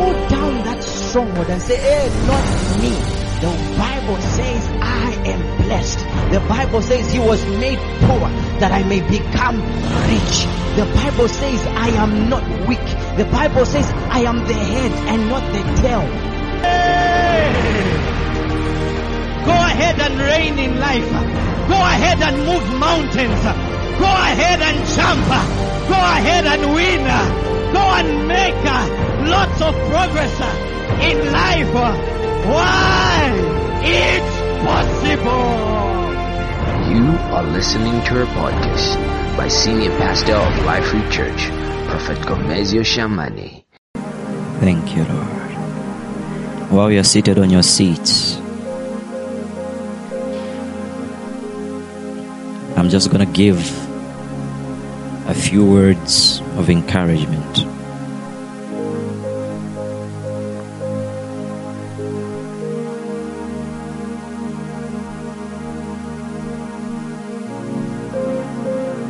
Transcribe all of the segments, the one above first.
put down that stronghold and say, hey, not me. The Bible says I am blessed. The Bible says he was made poor that I may become rich. The Bible says I am not weak. The Bible says I am the head and not the tail. Go ahead and reign in life. Go ahead and move mountains. Go ahead and jump. Go ahead and win. Go and make uh, lots of progress uh, in life. Uh, Why? It's possible. You are listening to a podcast by Senior Pastor of Life Free Church, Prophet Gomezio Shamani. Thank you, Lord. While you're seated on your seats, I'm just going to give a few words of encouragement.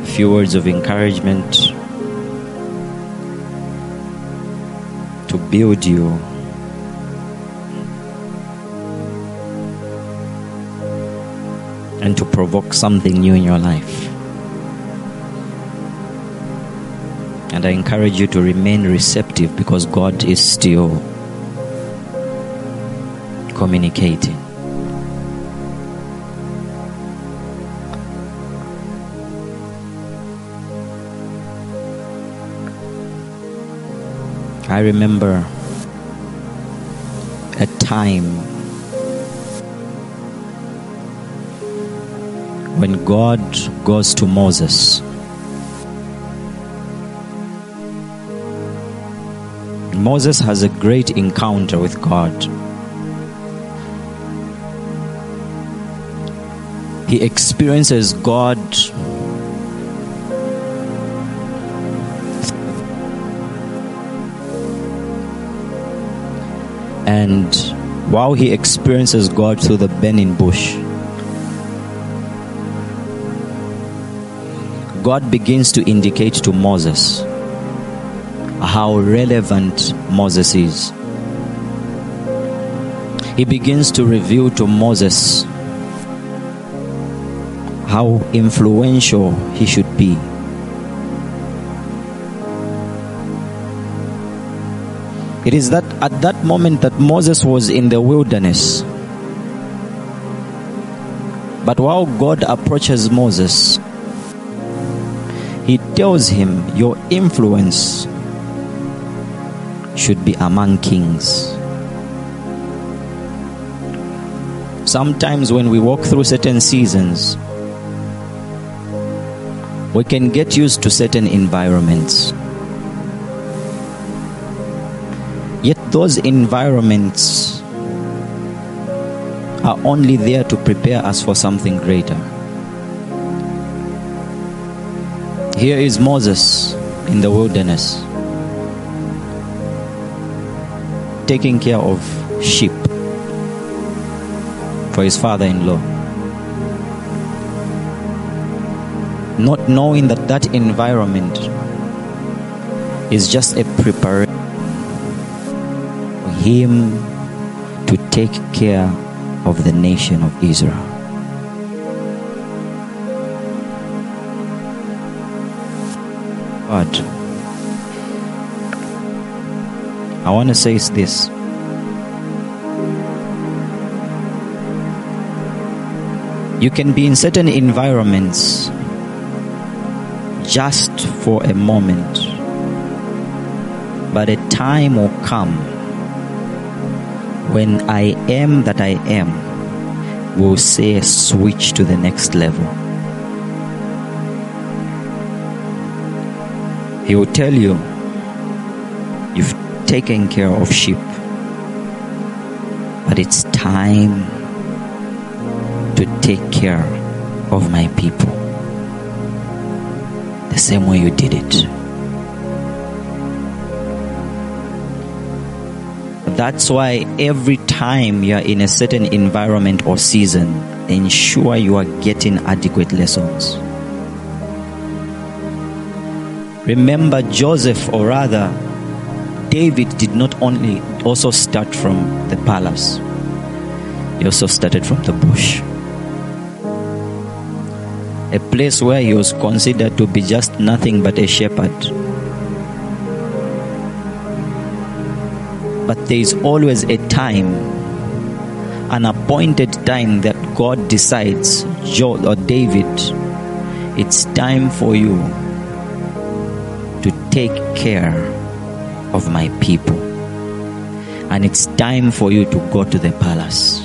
A few words of encouragement to build you and to provoke something new in your life. And I encourage you to remain receptive because God is still communicating. I remember a time when God goes to Moses. Moses has a great encounter with God. He experiences God and while he experiences God through the burning bush, God begins to indicate to Moses how relevant Moses is. He begins to reveal to Moses how influential he should be. It is that at that moment that Moses was in the wilderness. But while God approaches Moses, he tells him, Your influence should be among kings. Sometimes when we walk through certain seasons, we can get used to certain environments. Yet those environments are only there to prepare us for something greater. Here is Moses in the wilderness taking care of sheep for his father in law. Not knowing that that environment is just a preparation for him to take care of the nation of Israel. God, I want to say is this. You can be in certain environments just for a moment, but a time will come when I am that I am will say switch to the next level. He will tell you, You've care of sheep, but it's time to take care of my people the same way you did it. That's why every time you're in a certain environment or season, ensure you are getting adequate lessons. Remember Joseph, or rather, David did not only also start from the palace, he also started from the bush. A place where he was considered to be just nothing but a shepherd. But there is always a time, an appointed time that God decides, Joel or David, it's time for you to take care of my people. And it's time for you to go to the palace.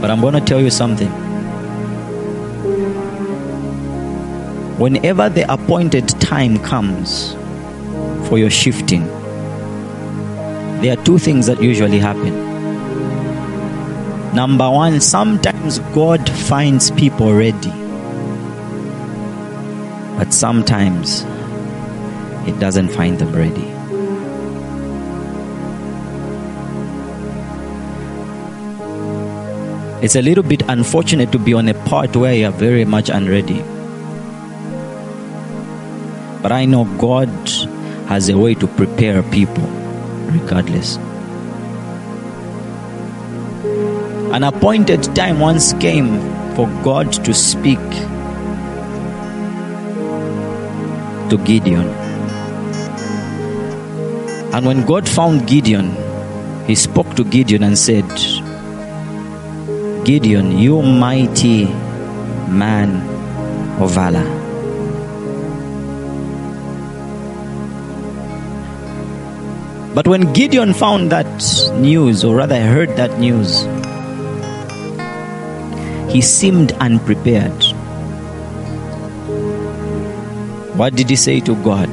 But I'm going to tell you something. Whenever the appointed time comes for your shifting, there are two things that usually happen. Number one, sometimes God finds people ready, but sometimes He doesn't find them ready. It's a little bit unfortunate to be on a part where you are very much unready. But I know God has a way to prepare people regardless. An appointed time once came for God to speak to Gideon. And when God found Gideon, he spoke to Gideon and said, Gideon, you mighty man of valor. But when Gideon found that news, or rather heard that news, he seemed unprepared. What did he say to God?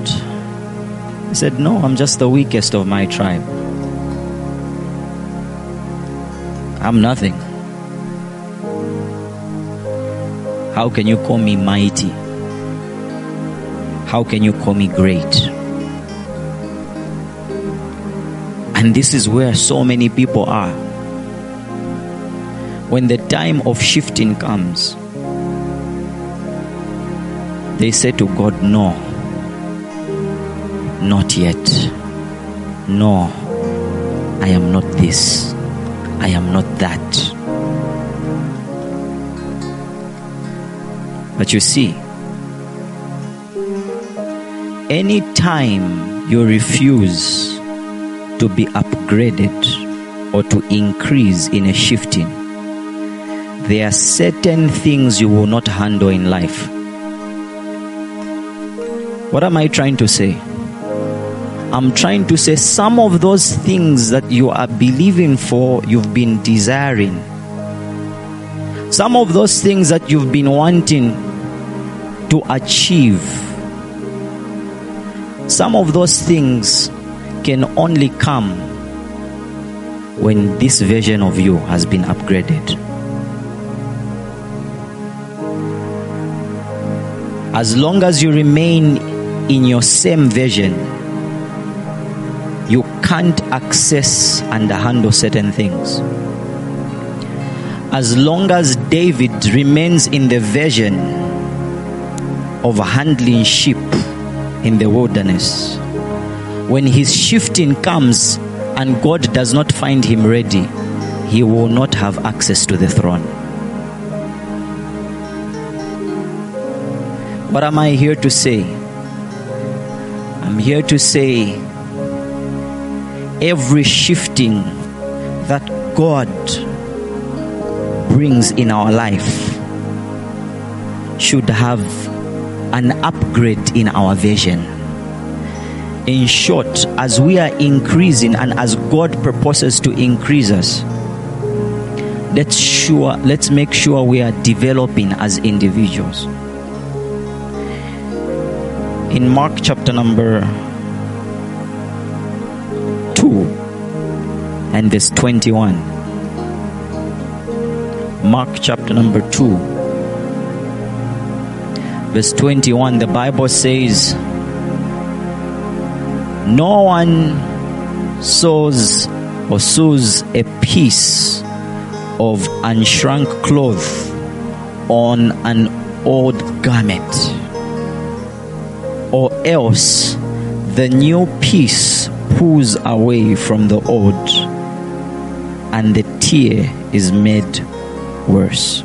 He said, No, I'm just the weakest of my tribe. I'm nothing. How can you call me mighty? How can you call me great? And this is where so many people are. When the time of shifting comes, they say to God, No, not yet. No, I am not this. I am not that. But you see, any time you refuse to be upgraded or to increase in a shifting, there are certain things you will not handle in life. What am I trying to say? I'm trying to say some of those things that you are believing for, you've been desiring. Some of those things that you've been wanting to achieve. Some of those things can only come when this version of you has been upgraded. As long as you remain in your same version, can't access and handle certain things. As long as David remains in the vision of handling sheep in the wilderness, when his shifting comes and God does not find him ready, he will not have access to the throne. What am I here to say? I'm here to say every shifting that God brings in our life should have an upgrade in our vision. In short, as we are increasing and as God purposes to increase us, let's sure let's make sure we are developing as individuals. In Mark chapter number and verse 21. Mark chapter number 2 verse 21 the Bible says no one sews or sews a piece of unshrunk cloth on an old garment or else the new piece pulls away from the old, and the tear is made worse.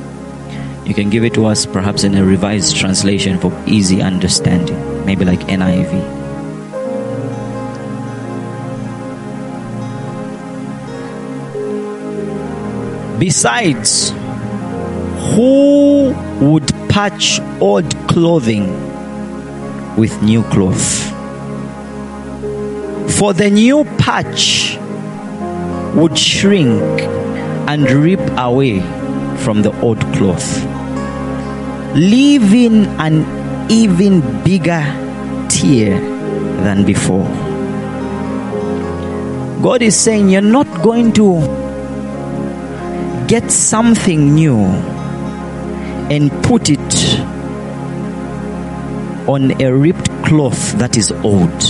You can give it to us perhaps in a revised translation for easy understanding, maybe like NIV. Besides, who would patch old clothing with new cloth? For the new patch would shrink and rip away from the old cloth, leaving an even bigger tear than before. God is saying, You're not going to get something new and put it on a ripped cloth that is old.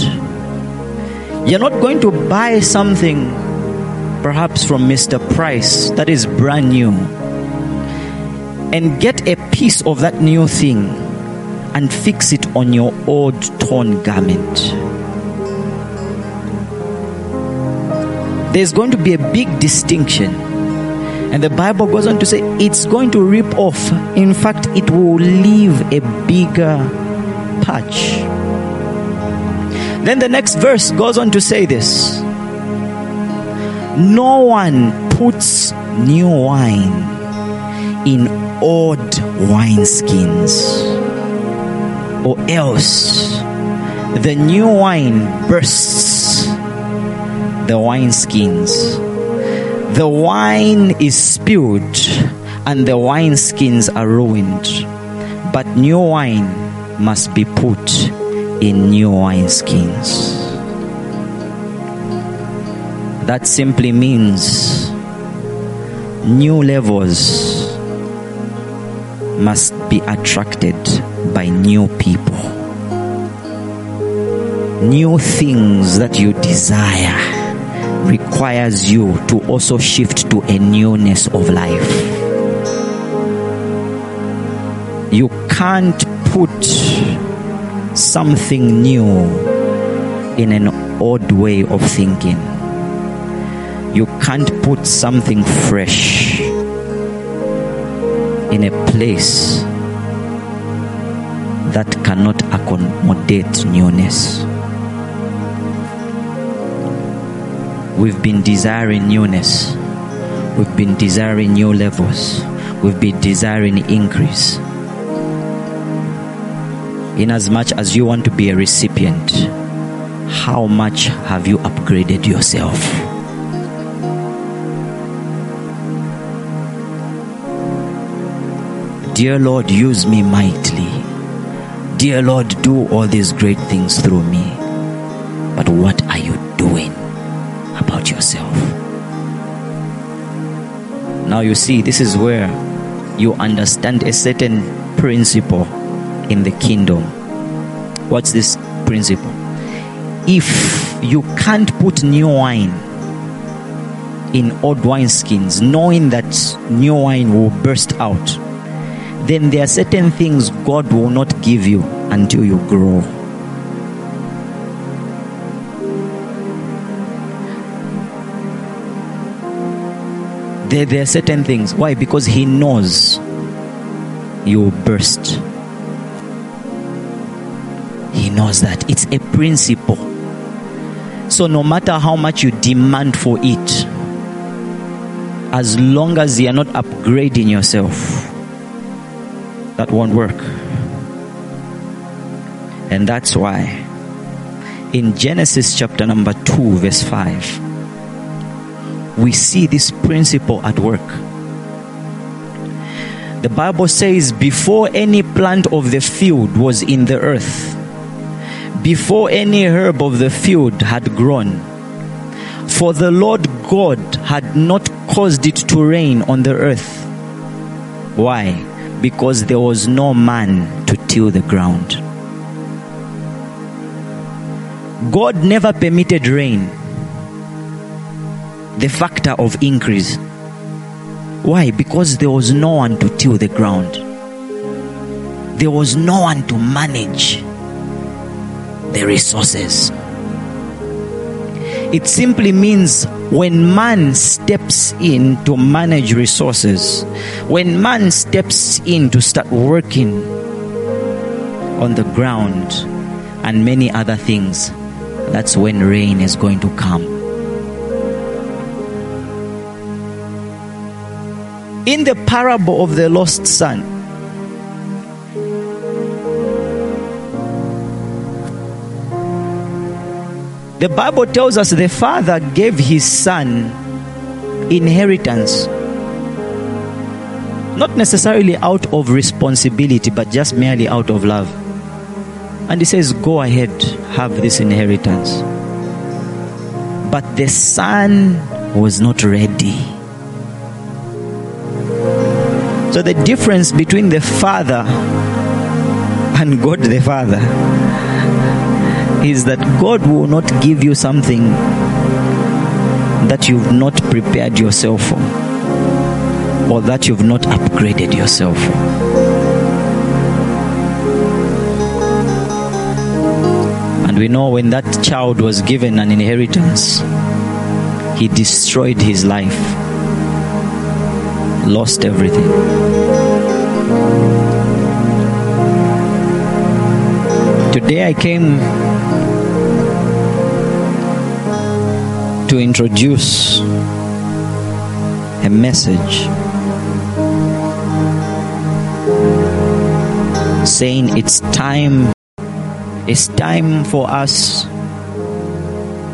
You're not going to buy something perhaps from Mr. Price that is brand new and get a piece of that new thing and fix it on your old torn garment. There's going to be a big distinction and the Bible goes on to say it's going to rip off. In fact, it will leave a bigger patch. Then the next verse goes on to say this No one puts new wine in old wineskins, or else the new wine bursts the wineskins. The wine is spilled and the wineskins are ruined, but new wine must be put in new wineskins. That simply means new levels must be attracted by new people, new things that you desire requires you to also shift to a newness of life. You can't put something new in an odd way of thinking. You can't put something fresh in a place that cannot accommodate newness. We've been desiring newness. We've been desiring new levels. We've been desiring increase. In as much as you want to be a recipient, how much have you upgraded yourself? Dear Lord, use me mightily. Dear Lord, do all these great things through me. But what are you doing? about yourself. Now you see, this is where you understand a certain principle in the kingdom. What's this principle? If you can't put new wine in old wineskins, knowing that new wine will burst out, then there are certain things God will not give you until you grow. There, there are certain things. Why? Because He knows you will burst. He knows that. It's a principle. So, no matter how much you demand for it, as long as you're not upgrading yourself, that won't work. And that's why in Genesis chapter number 2, verse 5, we see this principle at work. The Bible says, before any plant of the field was in the earth, before any herb of the field had grown, for the Lord God had not caused it to rain on the earth. Why? Because there was no man to till the ground. God never permitted rain the factor of increase. Why? Because there was no one to till the ground, there was no one to manage the resources. It simply means when man steps in to manage resources, when man steps in to start working on the ground and many other things, that's when rain is going to come. In the parable of the lost son, the Bible tells us the father gave his son inheritance. Not necessarily out of responsibility, but just merely out of love. And he says, Go ahead, have this inheritance. But the son was not ready. So the difference between the father and God the Father is that God will not give you something that you've not prepared yourself for or that you've not upgraded yourself for. And we know when that child was given an inheritance, he destroyed his life, lost everything. Today I came to introduce a message saying it's time it's time for us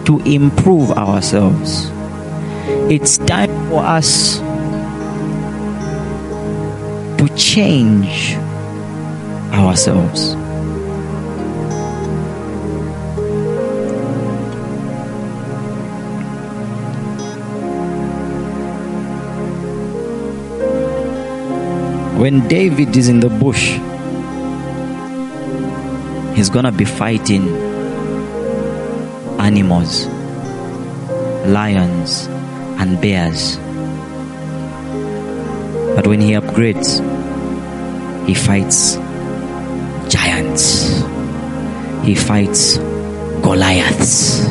to improve ourselves. It's time for us to change ourselves when David is in the bush, he's gonna be fighting animals, lions, and bears. But when he upgrades, he fights giants, he fights Goliaths.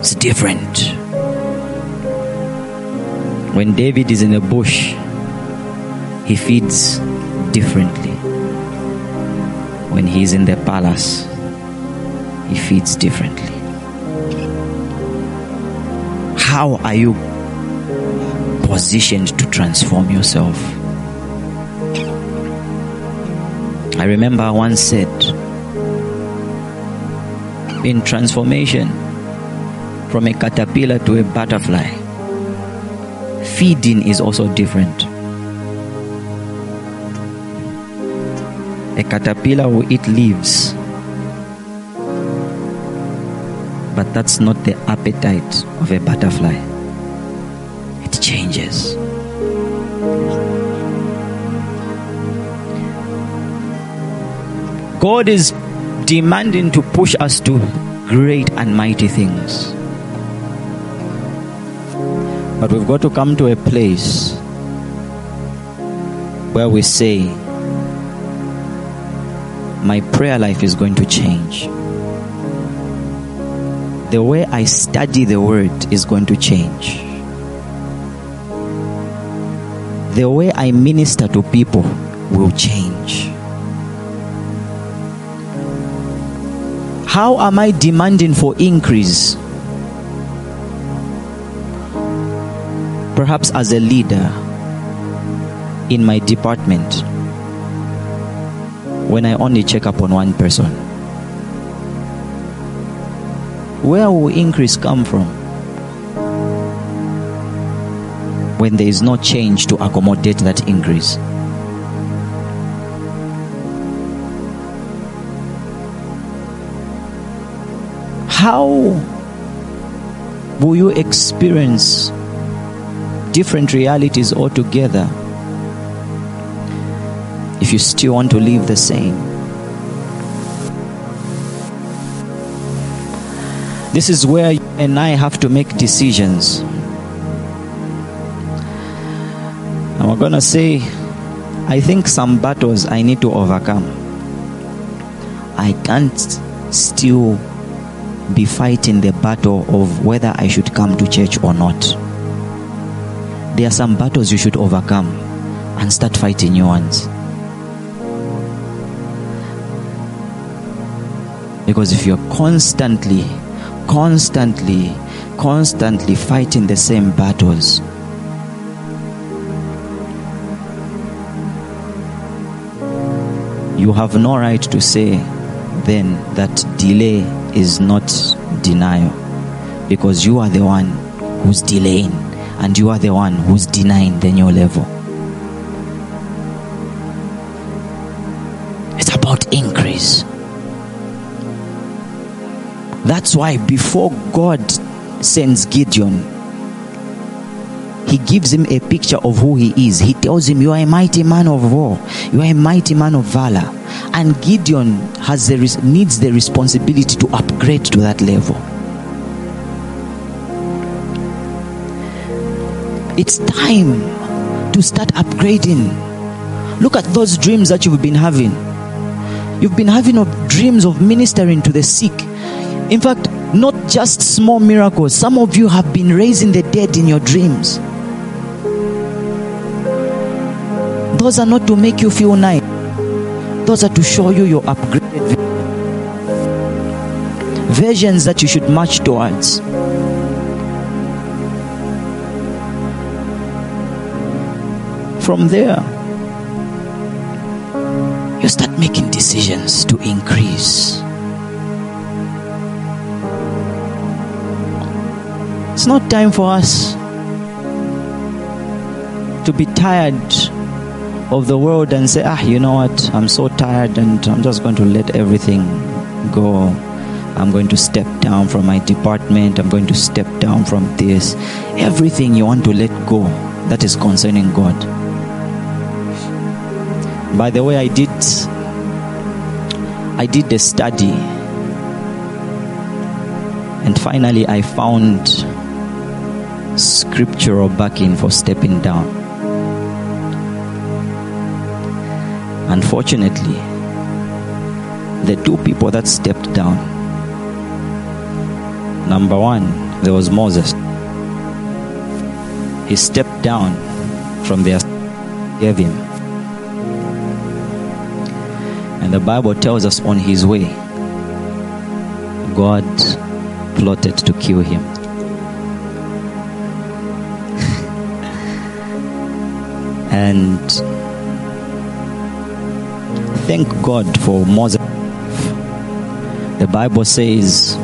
It's different. When David is in the bush, he feeds differently. When he's in the palace, he feeds differently. How are you positioned to transform yourself? I remember I once said, in transformation from a caterpillar to a butterfly, feeding is also different. A caterpillar will eat leaves, but that's not the appetite of a butterfly. It changes. God is demanding to push us to great and mighty things. But we've got to come to a place where we say, My prayer life is going to change. The way I study the word is going to change. The way I minister to people will change. How am I demanding for increase? Perhaps as a leader in my department, when I only check up on one person, where will increase come from? When there is no change to accommodate that increase. How will you experience different realities altogether if you still want to live the same? This is where you and I have to make decisions. We're going to say, I think some battles I need to overcome. I can't still be fighting the battle of whether I should come to church or not. There are some battles you should overcome and start fighting new ones. Because if you're constantly, constantly, constantly fighting the same battles, you have no right to say then that delay is not denial because you are the one who's delaying and you are the one who's denying the new level. It's about increase. That's why before God sends Gideon, he gives him a picture of who he is. He tells him, You are a mighty man of war, you are a mighty man of valor. And Gideon has the, needs the responsibility to upgrade to that level. It's time to start upgrading. Look at those dreams that you've been having. You've been having of dreams of ministering to the sick. In fact, not just small miracles. Some of you have been raising the dead in your dreams. Those are not to make you feel nice. Those are to show you your upgraded visions that you should march towards. From there, you start making decisions to increase. It's not time for us to be tired of the world and say, ah, you know what, I'm so tired and I'm just going to let everything go. I'm going to step down from my department. I'm going to step down from this. Everything you want to let go that is concerning God. By the way, I did I did a study and finally I found scriptural backing for stepping down. Unfortunately, the two people that stepped down number one, there was Moses. He stepped down from their gave him. The Bible tells us on his way, God plotted to kill him. and thank God for Moses. The Bible says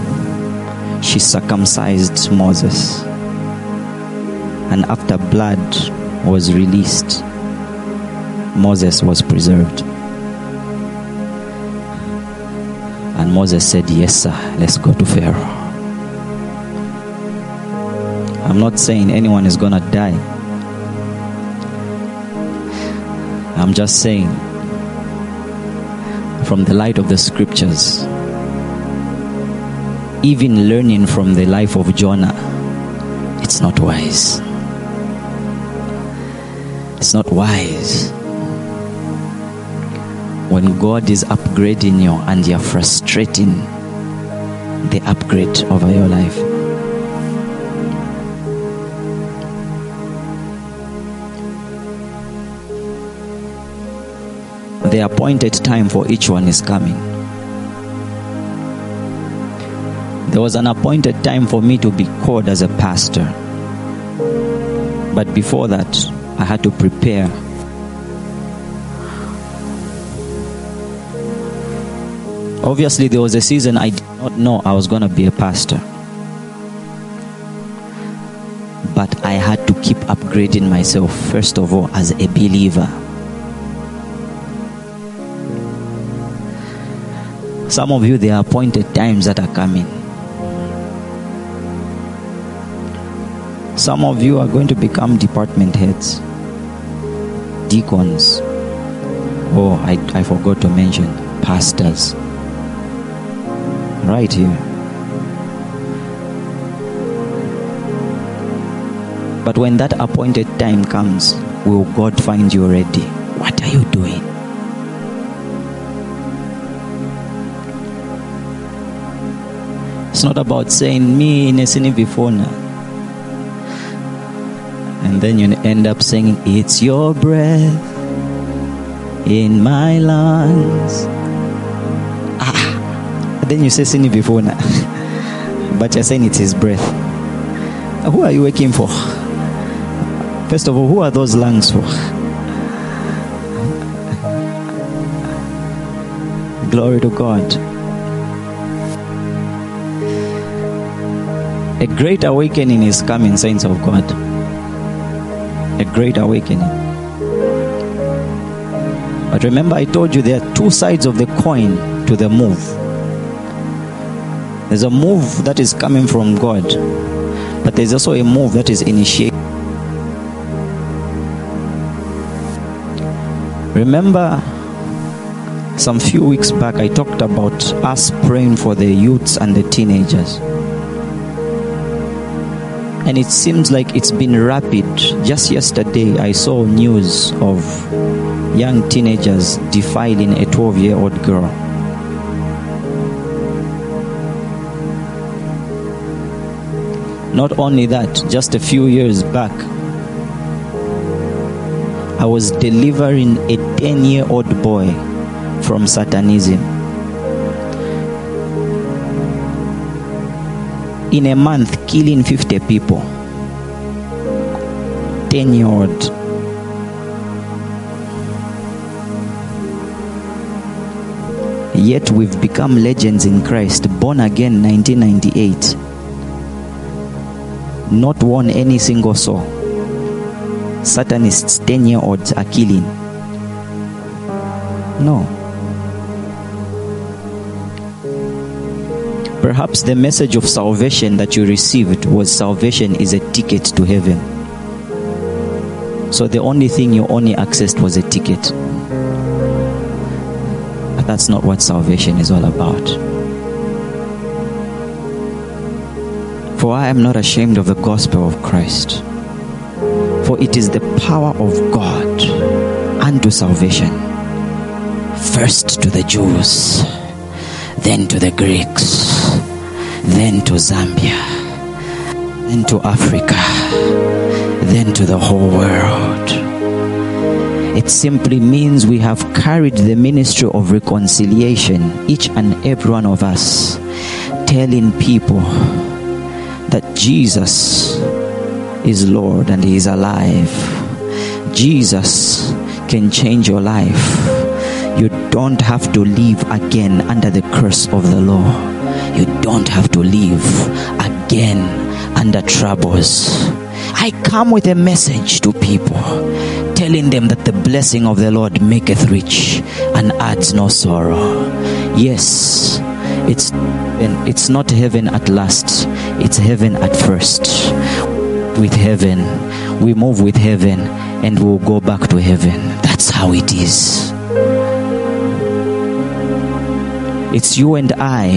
she circumcised Moses. And after blood was released, Moses was preserved. And Moses said, Yes, sir, let's go to Pharaoh. I'm not saying anyone is going to die. I'm just saying from the light of the scriptures, even learning from the life of Jonah, it's not wise. It's not wise. When God is upgrading you and you're frustrating the upgrade over your life. the appointed time for each one is coming. There was an appointed time for me to be called as a pastor. But before that, I had to prepare. Obviously, there was a season I did not know I was going to be a pastor. But I had to keep upgrading myself, first of all, as a believer. Some of you, there are appointed times that are coming. Some of you are going to become department heads, deacons. Oh, I, I forgot to mention pastors. Right here. But when that appointed time comes, will God find you ready? What are you doing? It's not about saying me nesini bifuna. And then you end up saying, It's your breath in my lungs. Then you say sini bifuna. but you're saying it's his breath. Who are you working for? First of all, who are those lungs for? Glory to God. A great awakening is coming, saints of God. A great awakening. But remember, I told you there are two sides of the coin to the move. There's a move that is coming from God, but there's also a move that is initiated. Remember, some few weeks back, I talked about us praying for the youths and the teenagers. And it seems like it's been rapid. Just yesterday, I saw news of young teenagers defiling a 12 year old girl. Not only that, just a few years back, I was delivering a 10 year old boy from Satanism. In a month, killing 50 people. 10 year old. Yet we've become legends in Christ, born again 1998. Not won any single soul. Satanists, 10 year olds are killing. No. Perhaps the message of salvation that you received was salvation is a ticket to heaven. So the only thing you only accessed was a ticket. But that's not what salvation is all about. For I am not ashamed of the gospel of Christ, for it is the power of God unto salvation, first to the Jews, then to the Greeks, then to Zambia, then to Africa, then to the whole world. It simply means we have carried the ministry of reconciliation, each and every one of us, telling people that Jesus is Lord and He is alive. Jesus can change your life. You don't have to live again under the curse of the law. You don't have to live again under troubles. I come with a message to people telling them that the blessing of the Lord maketh rich and adds no sorrow. Yes, it's it's not heaven at last, it's heaven at first. With heaven, we move with heaven and we'll go back to heaven. That's how it is. It's you and I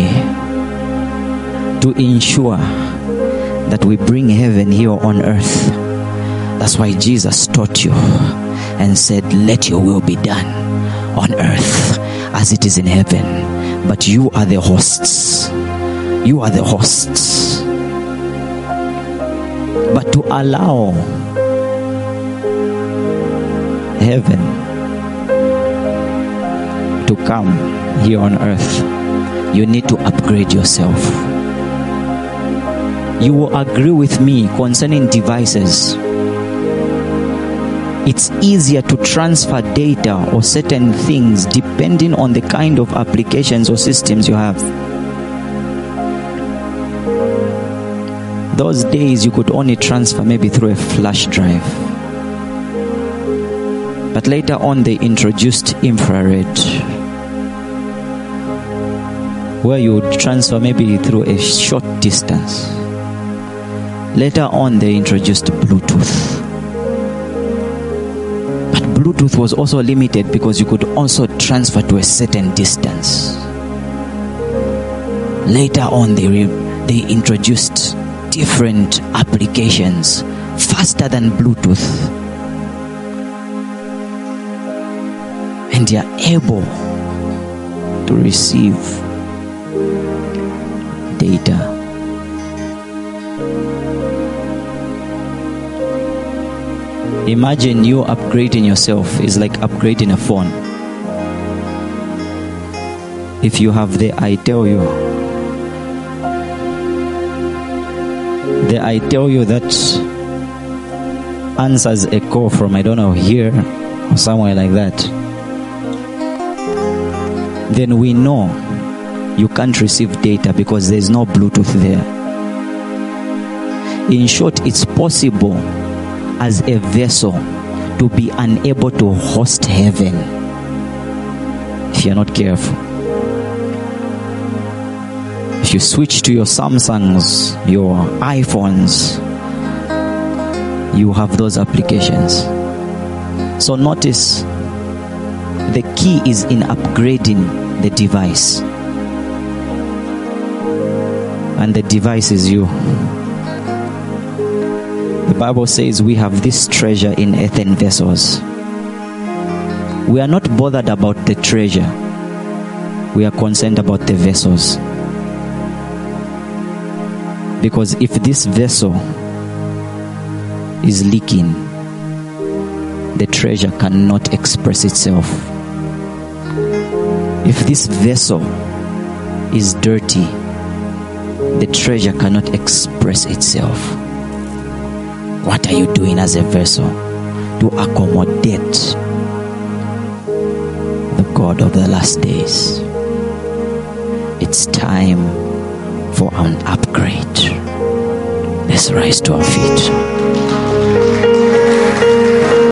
to ensure that we bring heaven here on earth. That's why Jesus taught you and said, Let your will be done on earth as it is in heaven. But you are the hosts. You are the hosts. But to allow heaven to come here on earth, you need to upgrade yourself. You will agree with me concerning devices. It's easier to transfer data or certain things depending on the kind of applications or systems you have. Those days you could only transfer maybe through a flash drive. But later on, they introduced infrared, where you would transfer maybe through a short distance. Later on, they introduced Bluetooth. But Bluetooth was also limited because you could also transfer to a certain distance. Later on, they, re- they introduced different applications faster than Bluetooth. And they are able to receive data. Imagine you upgrading yourself is like upgrading a phone. If you have the I tell you I tell you that answers a call from I don't know here or somewhere like that, then we know you can't receive data because there's no Bluetooth there. In short, it's possible as a vessel to be unable to host heaven if you're not careful. If you switch to your Samsungs, your iPhones, you have those applications. So notice the key is in upgrading the device. And the device is you. The Bible says we have this treasure in earthen vessels. We are not bothered about the treasure, we are concerned about the vessels. Because if this vessel is leaking, the treasure cannot express itself. If this vessel is dirty, the treasure cannot express itself. What are you doing as a vessel to accommodate the God of the last days? It's time an upgrade. Let's rise to our feet.